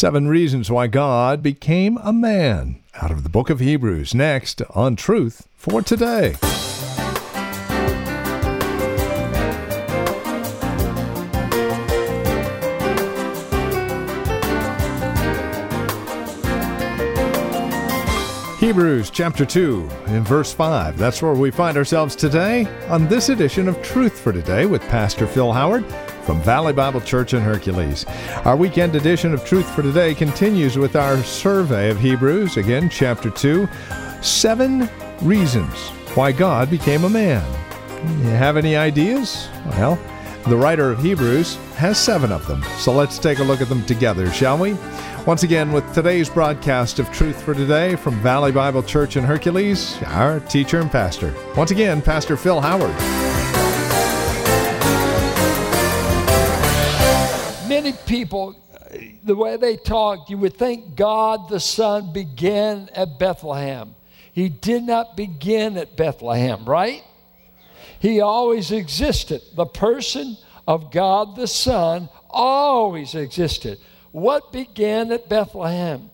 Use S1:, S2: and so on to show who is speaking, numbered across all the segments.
S1: Seven reasons why God became a man out of the book of Hebrews. Next on Truth for Today. Hebrews chapter 2 in verse 5. That's where we find ourselves today on this edition of Truth for Today with Pastor Phil Howard from Valley Bible Church in Hercules. Our weekend edition of Truth for Today continues with our survey of Hebrews, again, chapter 2. Seven reasons why God became a man. You have any ideas? Well, the writer of Hebrews has seven of them. So let's take a look at them together, shall we? Once again, with today's broadcast of Truth for Today from Valley Bible Church in Hercules, our teacher and pastor. Once again, Pastor Phil Howard.
S2: Many people, uh, the way they talk, you would think God the Son began at Bethlehem. He did not begin at Bethlehem, right? He always existed. The person of God the Son always existed. What began at Bethlehem?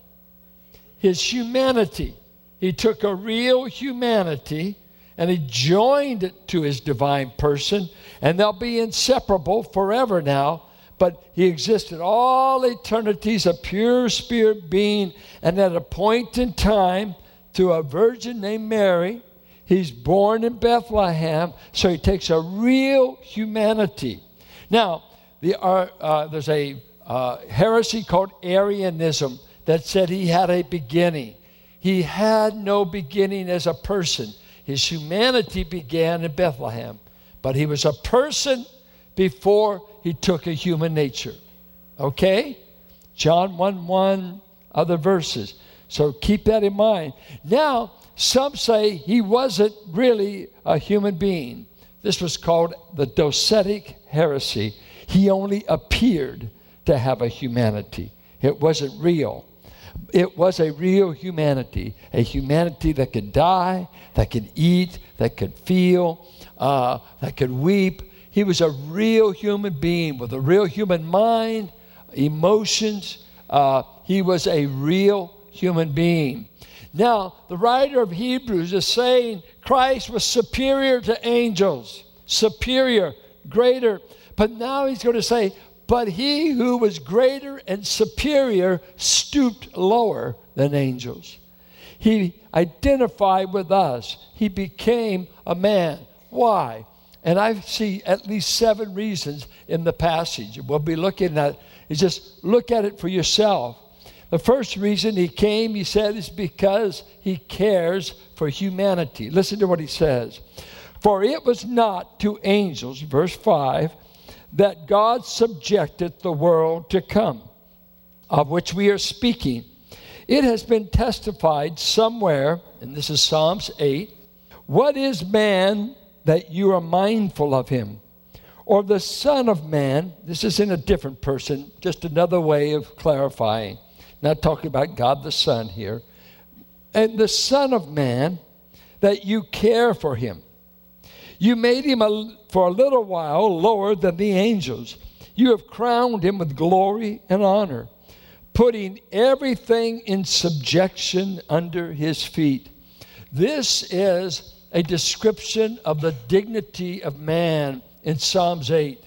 S2: His humanity. He took a real humanity and he joined it to his divine person, and they'll be inseparable forever now. But he existed all eternities, a pure spirit being, and at a point in time, through a virgin named Mary, he's born in Bethlehem, so he takes a real humanity. Now, the, uh, uh, there's a uh, heresy called Arianism that said he had a beginning. He had no beginning as a person. His humanity began in Bethlehem, but he was a person before he took a human nature. Okay? John 1 1, other verses. So keep that in mind. Now, some say he wasn't really a human being. This was called the docetic heresy. He only appeared to have a humanity. It wasn't real. It was a real humanity, a humanity that could die, that could eat, that could feel, uh, that could weep. He was a real human being with a real human mind, emotions. Uh, he was a real human being. Now, the writer of Hebrews is saying Christ was superior to angels, superior, greater. But now he's going to say, but he who was greater and superior stooped lower than angels. He identified with us. He became a man. Why? And I see at least seven reasons in the passage. We'll be looking at is just look at it for yourself. The first reason he came, he said, is because he cares for humanity. Listen to what he says. For it was not to angels, verse 5, that God subjected the world to come, of which we are speaking. It has been testified somewhere, and this is Psalms 8 What is man that you are mindful of him? Or the Son of Man, this is in a different person, just another way of clarifying. Not talking about God the Son here. And the Son of Man, that you care for him. You made him a, for a little while lower than the angels. You have crowned him with glory and honor, putting everything in subjection under his feet. This is a description of the dignity of man in Psalms 8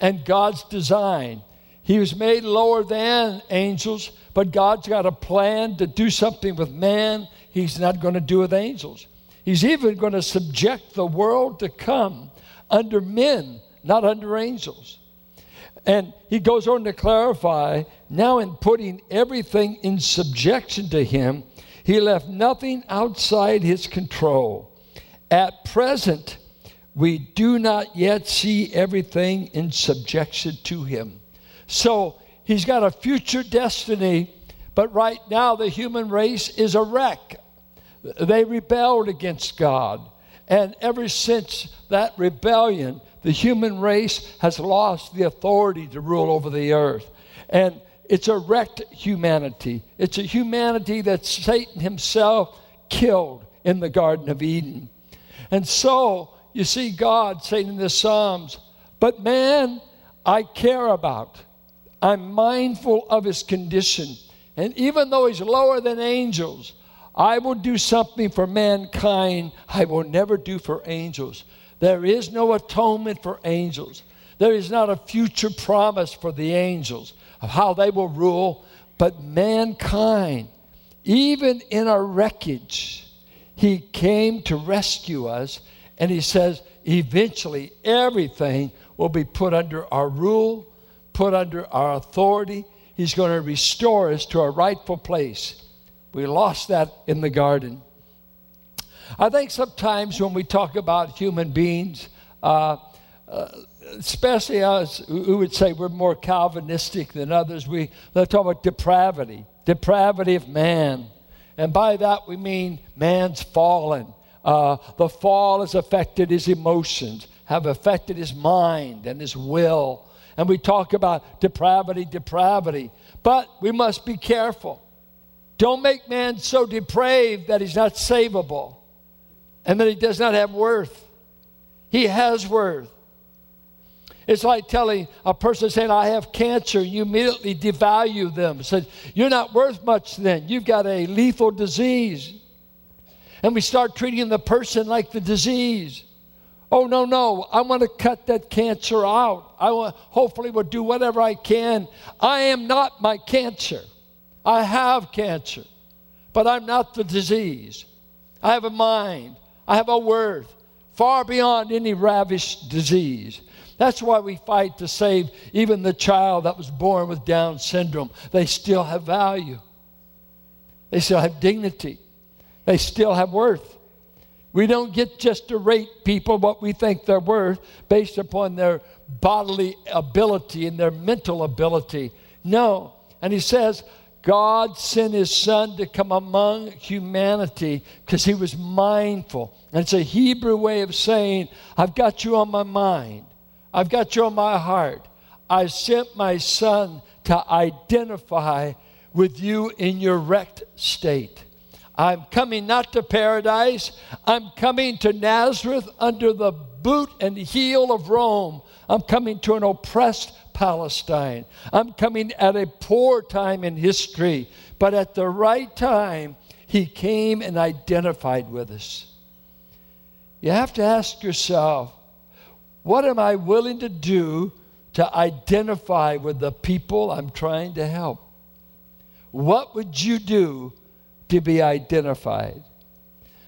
S2: and God's design. He was made lower than angels, but God's got a plan to do something with man he's not going to do with angels. He's even going to subject the world to come under men, not under angels. And he goes on to clarify now, in putting everything in subjection to him, he left nothing outside his control. At present, we do not yet see everything in subjection to him. So he's got a future destiny, but right now the human race is a wreck. They rebelled against God. And ever since that rebellion, the human race has lost the authority to rule over the earth. And it's a wrecked humanity. It's a humanity that Satan himself killed in the Garden of Eden. And so you see God saying in the Psalms, But man, I care about. I'm mindful of his condition. And even though he's lower than angels, I will do something for mankind I will never do for angels. There is no atonement for angels. There is not a future promise for the angels of how they will rule, but mankind, even in our wreckage, he came to rescue us. And he says, eventually, everything will be put under our rule, put under our authority. He's going to restore us to our rightful place. We lost that in the garden. I think sometimes when we talk about human beings, uh, uh, especially us who would say we're more Calvinistic than others, we talk about depravity, depravity of man. And by that we mean man's fallen. Uh, the fall has affected his emotions, have affected his mind and his will. And we talk about depravity, depravity. But we must be careful. Don't make man so depraved that he's not savable and that he does not have worth. He has worth. It's like telling a person saying, I have cancer, you immediately devalue them. Said, You're not worth much then. You've got a lethal disease. And we start treating the person like the disease. Oh, no, no, I want to cut that cancer out. I want, hopefully will do whatever I can. I am not my cancer. I have cancer, but I'm not the disease. I have a mind, I have a worth far beyond any ravished disease. That's why we fight to save even the child that was born with Down syndrome. They still have value, they still have dignity, they still have worth. We don't get just to rate people what we think they're worth based upon their bodily ability and their mental ability. No. And he says, God sent his son to come among humanity because he was mindful. And it's a Hebrew way of saying, I've got you on my mind, I've got you on my heart. I sent my son to identify with you in your wrecked state. I'm coming not to paradise, I'm coming to Nazareth under the boot and heel of Rome. I'm coming to an oppressed Palestine. I'm coming at a poor time in history, but at the right time, he came and identified with us. You have to ask yourself, what am I willing to do to identify with the people I'm trying to help? What would you do to be identified?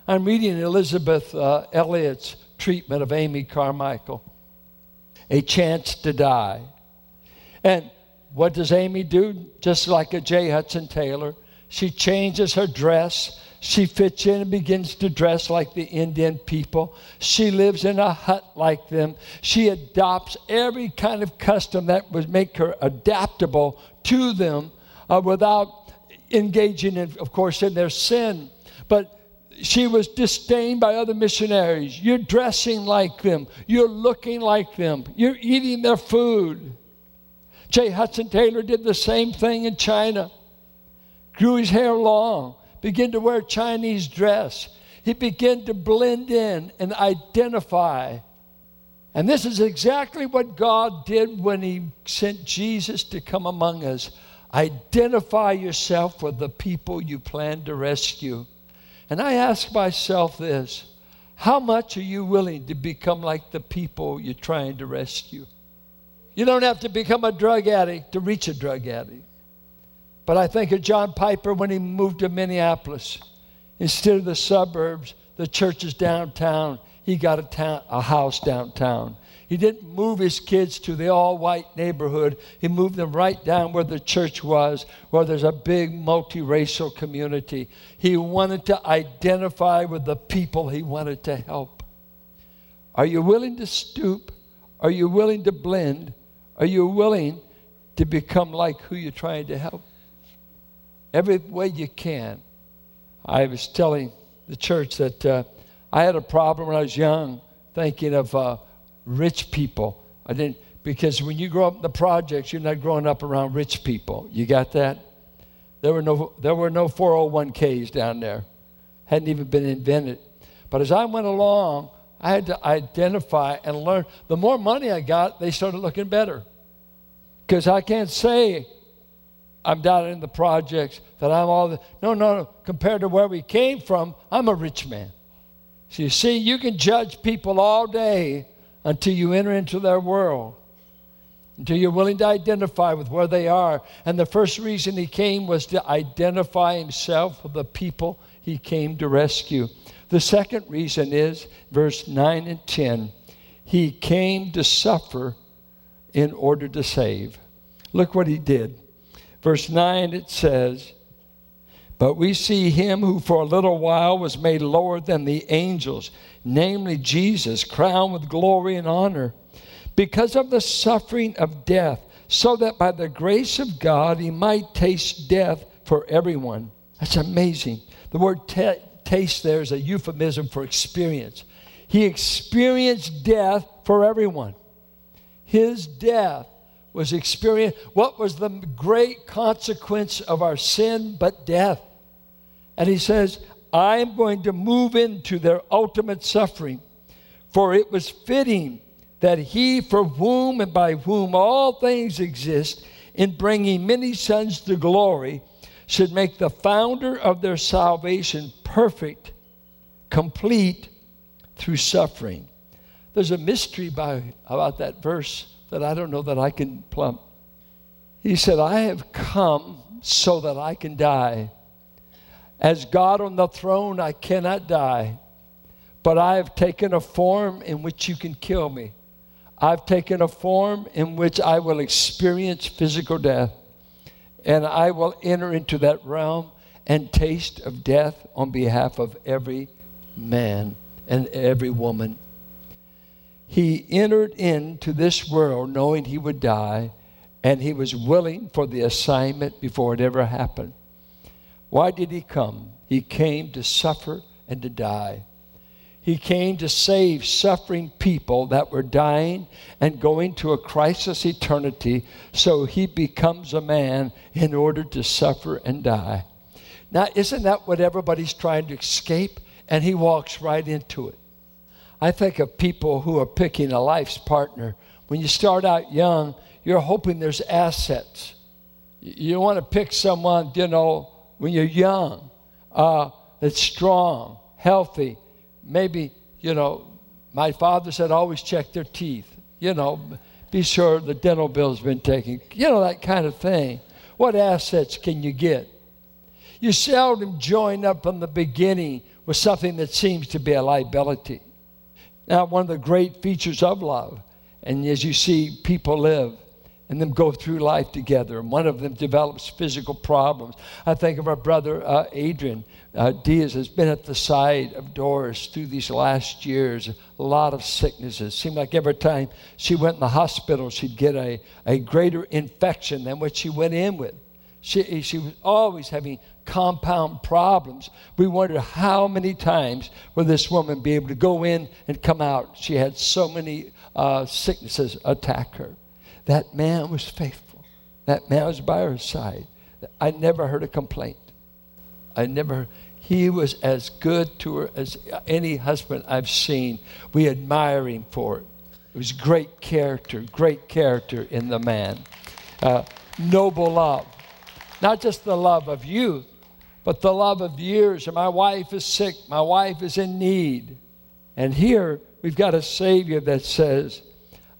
S2: I'm reading Elisabeth uh, Elliot's treatment of Amy Carmichael, A Chance to Die. And what does Amy do? Just like a J. Hudson Taylor, she changes her dress. She fits in and begins to dress like the Indian people. She lives in a hut like them. She adopts every kind of custom that would make her adaptable to them uh, without engaging, in, of course, in their sin. But she was disdained by other missionaries. You're dressing like them. You're looking like them. You're eating their food. J. Hudson Taylor did the same thing in China. Grew his hair long, began to wear Chinese dress. He began to blend in and identify. And this is exactly what God did when He sent Jesus to come among us. Identify yourself with the people you plan to rescue. And I ask myself this how much are you willing to become like the people you're trying to rescue? You don't have to become a drug addict to reach a drug addict. But I think of John Piper when he moved to Minneapolis. Instead of the suburbs, the church is downtown. He got a, town, a house downtown. He didn't move his kids to the all white neighborhood. He moved them right down where the church was, where there's a big multiracial community. He wanted to identify with the people he wanted to help. Are you willing to stoop? Are you willing to blend? Are you willing to become like who you're trying to help? Every way you can. I was telling the church that uh, I had a problem when I was young thinking of uh, rich people. I didn't, because when you grow up in the projects, you're not growing up around rich people. You got that? There were no, there were no 401ks down there, hadn't even been invented. But as I went along, I had to identify and learn. The more money I got, they started looking better. Because I can't say I'm down in the projects, that I'm all the, no, no, no. Compared to where we came from, I'm a rich man. So you see, you can judge people all day until you enter into their world, until you're willing to identify with where they are. And the first reason he came was to identify himself with the people he came to rescue. The second reason is verse 9 and 10 he came to suffer in order to save. Look what he did. Verse 9 it says, But we see him who for a little while was made lower than the angels, namely Jesus, crowned with glory and honor, because of the suffering of death, so that by the grace of God he might taste death for everyone. That's amazing. The word t- taste there is a euphemism for experience. He experienced death for everyone. His death was experienced. What was the great consequence of our sin but death? And he says, I'm going to move into their ultimate suffering, for it was fitting that he for whom and by whom all things exist, in bringing many sons to glory, should make the founder of their salvation perfect, complete through suffering. There's a mystery by, about that verse that I don't know that I can plumb. He said, I have come so that I can die. As God on the throne, I cannot die, but I have taken a form in which you can kill me. I've taken a form in which I will experience physical death, and I will enter into that realm and taste of death on behalf of every man and every woman he entered into this world knowing he would die, and he was willing for the assignment before it ever happened. Why did he come? He came to suffer and to die. He came to save suffering people that were dying and going to a crisis eternity, so he becomes a man in order to suffer and die. Now, isn't that what everybody's trying to escape? And he walks right into it. I think of people who are picking a life's partner. When you start out young, you're hoping there's assets. You want to pick someone, you know, when you're young, uh, that's strong, healthy. Maybe, you know, my father said always check their teeth. You know, be sure the dental bill's been taken. You know, that kind of thing. What assets can you get? You seldom join up from the beginning with something that seems to be a liability. Now, one of the great features of love, and as you see people live and them go through life together, and one of them develops physical problems. I think of our brother uh, Adrian uh, Diaz has been at the side of Doris through these last years. A lot of sicknesses. Seemed like every time she went in the hospital, she'd get a, a greater infection than what she went in with. She, she was always having compound problems. We wondered how many times will this woman be able to go in and come out. She had so many uh, sicknesses attack her. That man was faithful. That man was by her side. I never heard a complaint. I never. He was as good to her as any husband I've seen. We admire him for it. It was great character, great character in the man. Uh, noble love. Not just the love of youth, but the love of years. And my wife is sick, my wife is in need. And here we've got a Savior that says,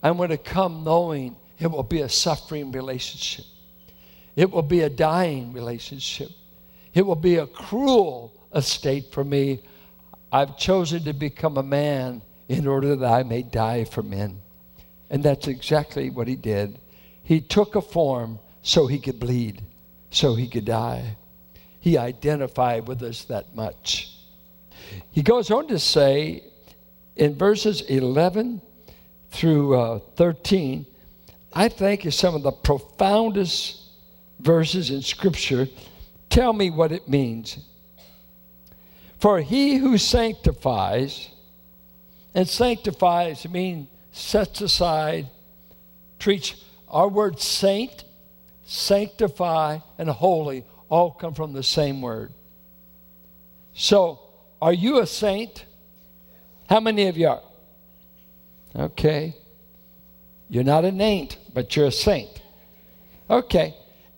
S2: I'm going to come knowing it will be a suffering relationship, it will be a dying relationship, it will be a cruel estate for me. I've chosen to become a man in order that I may die for men. And that's exactly what he did. He took a form so he could bleed, so he could die. He identified with us that much. He goes on to say in verses 11 through uh, 13, I think is some of the profoundest verses in Scripture. Tell me what it means. For he who sanctifies, and sanctifies mean sets aside, treats our word saint, sanctify, and holy all come from the same word. So, are you a saint? How many of you are? Okay. You're not an ain't, but you're a saint. Okay.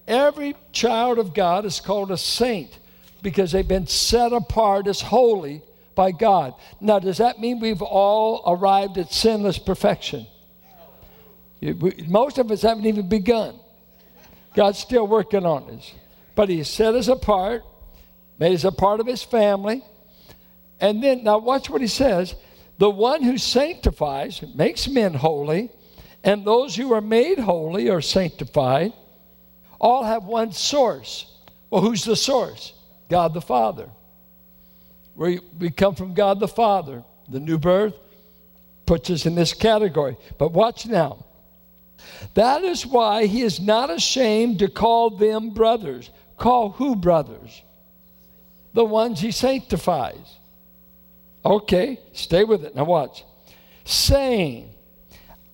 S2: Every child of God is called a saint because they've been set apart as holy by God. Now, does that mean we've all arrived at sinless perfection? Most of us haven't even begun. God's still working on us. But He set us apart, made us a part of His family. And then, now watch what He says the one who sanctifies makes men holy, and those who are made holy or sanctified. All have one source. Well, who's the source? God the Father. We, we come from God the Father. The new birth puts us in this category. But watch now. That is why he is not ashamed to call them brothers. Call who brothers? The ones he sanctifies. Okay, stay with it. Now watch. Saying,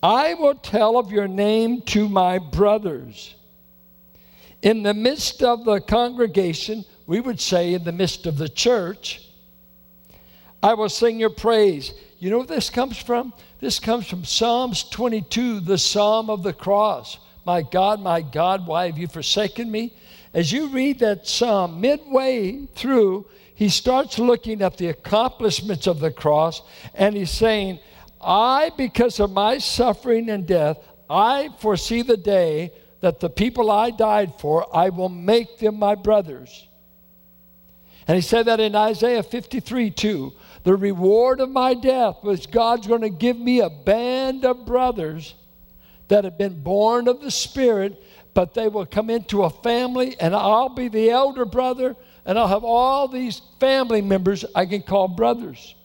S2: I will tell of your name to my brothers. In the midst of the congregation, we would say in the midst of the church, I will sing your praise. You know where this comes from? This comes from Psalms 22, the Psalm of the cross. My God, my God, why have you forsaken me? As you read that psalm, midway through, he starts looking at the accomplishments of the cross and he's saying, I, because of my suffering and death, I foresee the day that the people I died for, I will make them my brothers. And he said that in Isaiah 53 2. The reward of my death was God's going to give me a band of brothers that have been born of the Spirit, but they will come into a family, and I'll be the elder brother, and I'll have all these family members I can call brothers.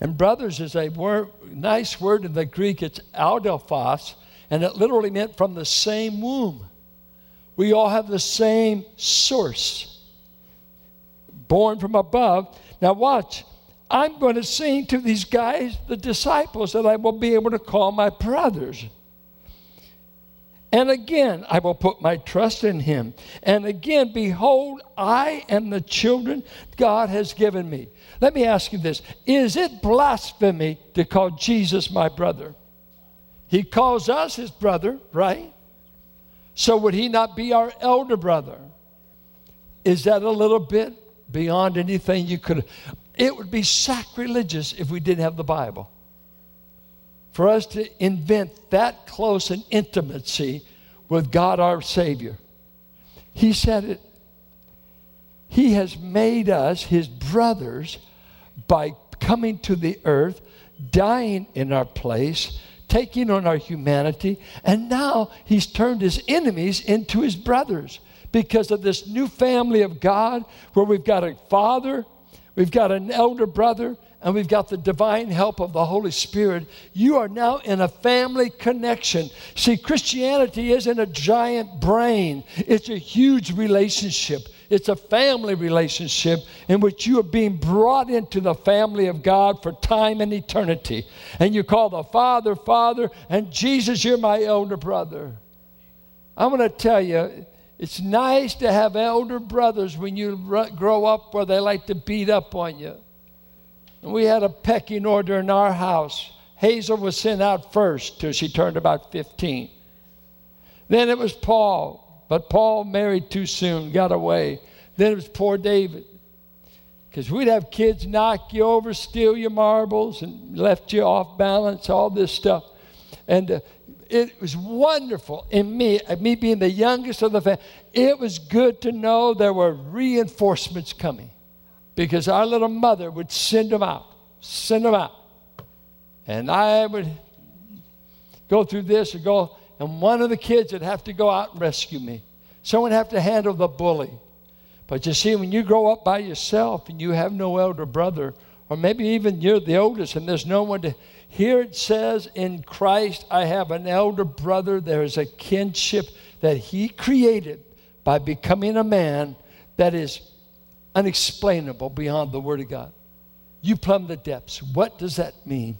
S2: And brothers is a word, nice word in the Greek. It's adelphos, and it literally meant from the same womb. We all have the same source, born from above. Now, watch. I'm going to sing to these guys, the disciples, that I will be able to call my brothers. And again, I will put my trust in him. And again, behold, I am the children God has given me. Let me ask you this Is it blasphemy to call Jesus my brother? He calls us his brother, right? So would he not be our elder brother? Is that a little bit beyond anything you could? It would be sacrilegious if we didn't have the Bible. For us to invent that close an intimacy with God our Savior. He said it. He has made us his brothers by coming to the earth, dying in our place, taking on our humanity, and now he's turned his enemies into his brothers because of this new family of God where we've got a father, we've got an elder brother, and we've got the divine help of the Holy Spirit, you are now in a family connection. See, Christianity isn't a giant brain, it's a huge relationship. It's a family relationship in which you are being brought into the family of God for time and eternity. And you call the Father, Father, and Jesus, you're my elder brother. I'm going to tell you, it's nice to have elder brothers when you grow up where they like to beat up on you. And we had a pecking order in our house. Hazel was sent out first till she turned about 15. Then it was Paul, but Paul married too soon, got away. Then it was poor David. Because we'd have kids knock you over, steal your marbles, and left you off balance, all this stuff. And uh, it was wonderful in me, uh, me being the youngest of the family. It was good to know there were reinforcements coming because our little mother would send them out, send them out. And I would go through this and go, and one of the kids would have to go out and rescue me. Someone would have to handle the bully. But you see, when you grow up by yourself and you have no elder brother, or maybe even you're the oldest and there's no one to. Here it says, In Christ I have an elder brother. There is a kinship that he created by becoming a man that is unexplainable beyond the Word of God. You plumb the depths. What does that mean?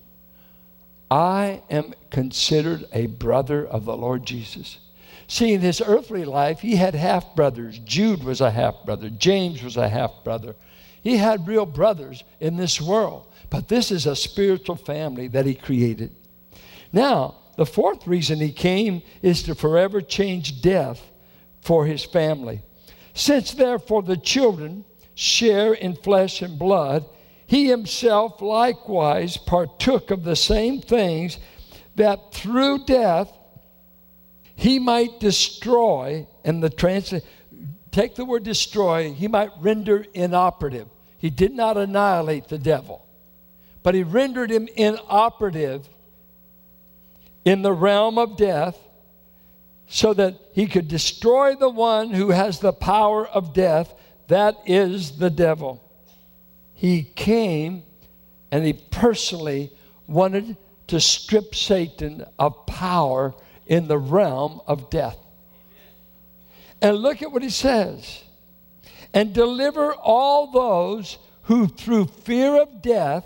S2: I am considered a brother of the Lord Jesus. See, in his earthly life, he had half brothers. Jude was a half brother, James was a half brother. He had real brothers in this world, but this is a spiritual family that he created. Now, the fourth reason he came is to forever change death for his family. Since therefore the children share in flesh and blood, he himself likewise partook of the same things that through death he might destroy, and the translation, take the word destroy, he might render inoperative. He did not annihilate the devil, but he rendered him inoperative in the realm of death so that he could destroy the one who has the power of death, that is the devil. He came and he personally wanted to strip Satan of power in the realm of death. And look at what he says and deliver all those who, through fear of death,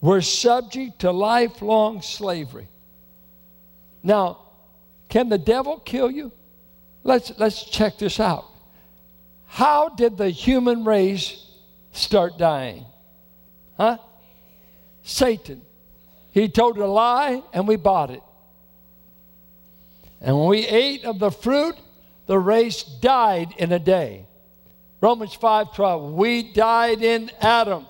S2: were subject to lifelong slavery. Now, can the devil kill you? Let's, let's check this out. How did the human race start dying? Huh? Satan. He told a lie and we bought it. And when we ate of the fruit, the race died in a day. Romans 5:12. We died in Adam.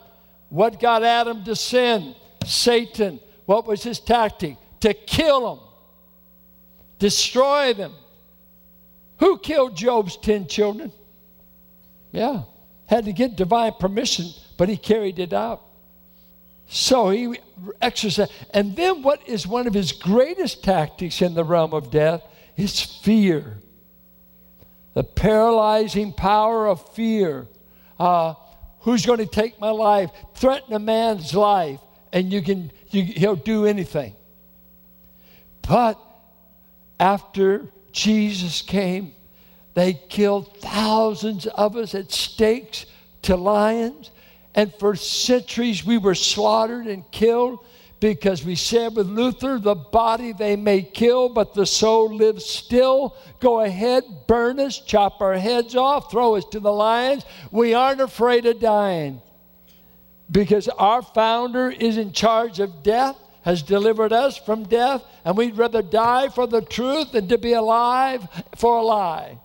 S2: What got Adam to sin? Satan. What was his tactic? To kill him. Destroy them. Who killed Job's 10 children? Yeah. Had to get divine permission, but he carried it out. So he exercised. And then, what is one of his greatest tactics in the realm of death is fear. The paralyzing power of fear. Uh, who's going to take my life? Threaten a man's life, and you can, you, he'll do anything. But after Jesus came, they killed thousands of us at stakes to lions. And for centuries, we were slaughtered and killed because we said with Luther, the body they may kill, but the soul lives still. Go ahead, burn us, chop our heads off, throw us to the lions. We aren't afraid of dying because our founder is in charge of death, has delivered us from death, and we'd rather die for the truth than to be alive for a lie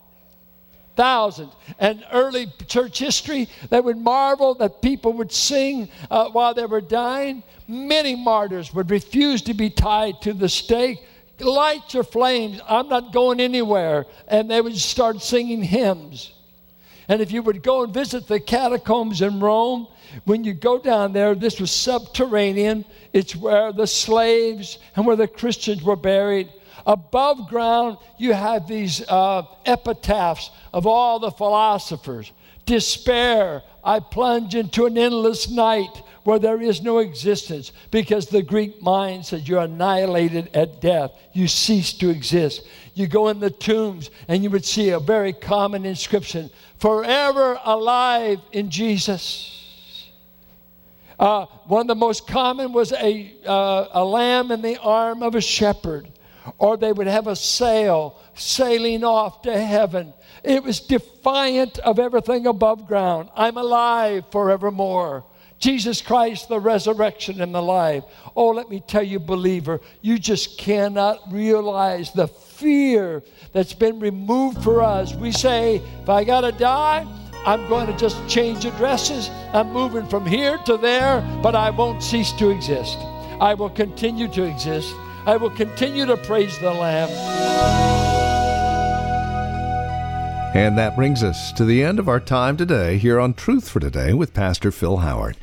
S2: thousands. And early church history, they would marvel that people would sing uh, while they were dying. Many martyrs would refuse to be tied to the stake. Lights or flames, I'm not going anywhere. And they would start singing hymns. And if you would go and visit the catacombs in Rome, when you go down there, this was subterranean. It's where the slaves and where the Christians were buried. Above ground, you have these uh, epitaphs of all the philosophers. Despair, I plunge into an endless night where there is no existence because the Greek mind says you're annihilated at death. You cease to exist. You go in the tombs and you would see a very common inscription forever alive in Jesus. Uh, one of the most common was a, uh, a lamb in the arm of a shepherd or they would have a sail sailing off to heaven. It was defiant of everything above ground. I'm alive forevermore. Jesus Christ, the resurrection and the life. Oh, let me tell you, believer, you just cannot realize the fear that's been removed for us. We say, if I got to die, I'm going to just change addresses. I'm moving from here to there, but I won't cease to exist. I will continue to exist. I will continue to praise the Lamb.
S1: And that brings us to the end of our time today here on Truth for Today with Pastor Phil Howard.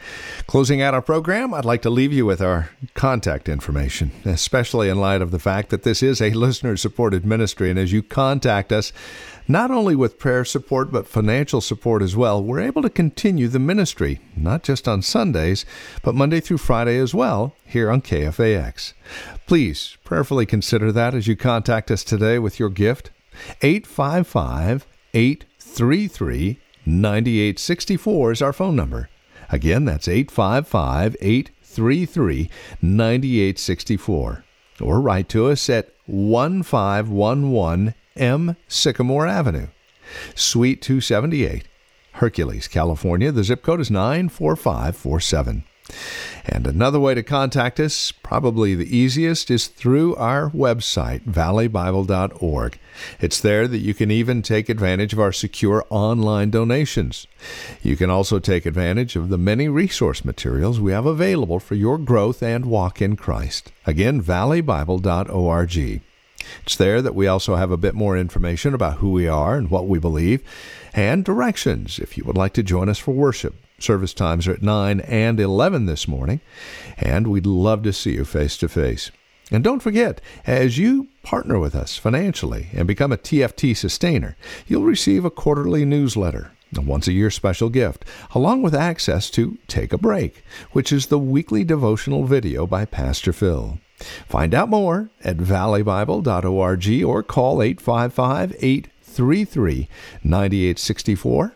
S1: Closing out our program, I'd like to leave you with our contact information, especially in light of the fact that this is a listener supported ministry. And as you contact us, not only with prayer support, but financial support as well, we're able to continue the ministry, not just on Sundays, but Monday through Friday as well, here on KFAX. Please prayerfully consider that as you contact us today with your gift. 855 833 9864 is our phone number. Again, that's 855 833 9864. Or write to us at 1511 M. Sycamore Avenue, Suite 278, Hercules, California. The zip code is 94547. And another way to contact us, probably the easiest, is through our website, valleybible.org. It's there that you can even take advantage of our secure online donations. You can also take advantage of the many resource materials we have available for your growth and walk in Christ. Again, valleybible.org. It's there that we also have a bit more information about who we are and what we believe, and directions if you would like to join us for worship. Service times are at 9 and 11 this morning, and we'd love to see you face to face. And don't forget, as you partner with us financially and become a TFT sustainer, you'll receive a quarterly newsletter, a once a year special gift, along with access to Take a Break, which is the weekly devotional video by Pastor Phil. Find out more at valleybible.org or call 855 833 9864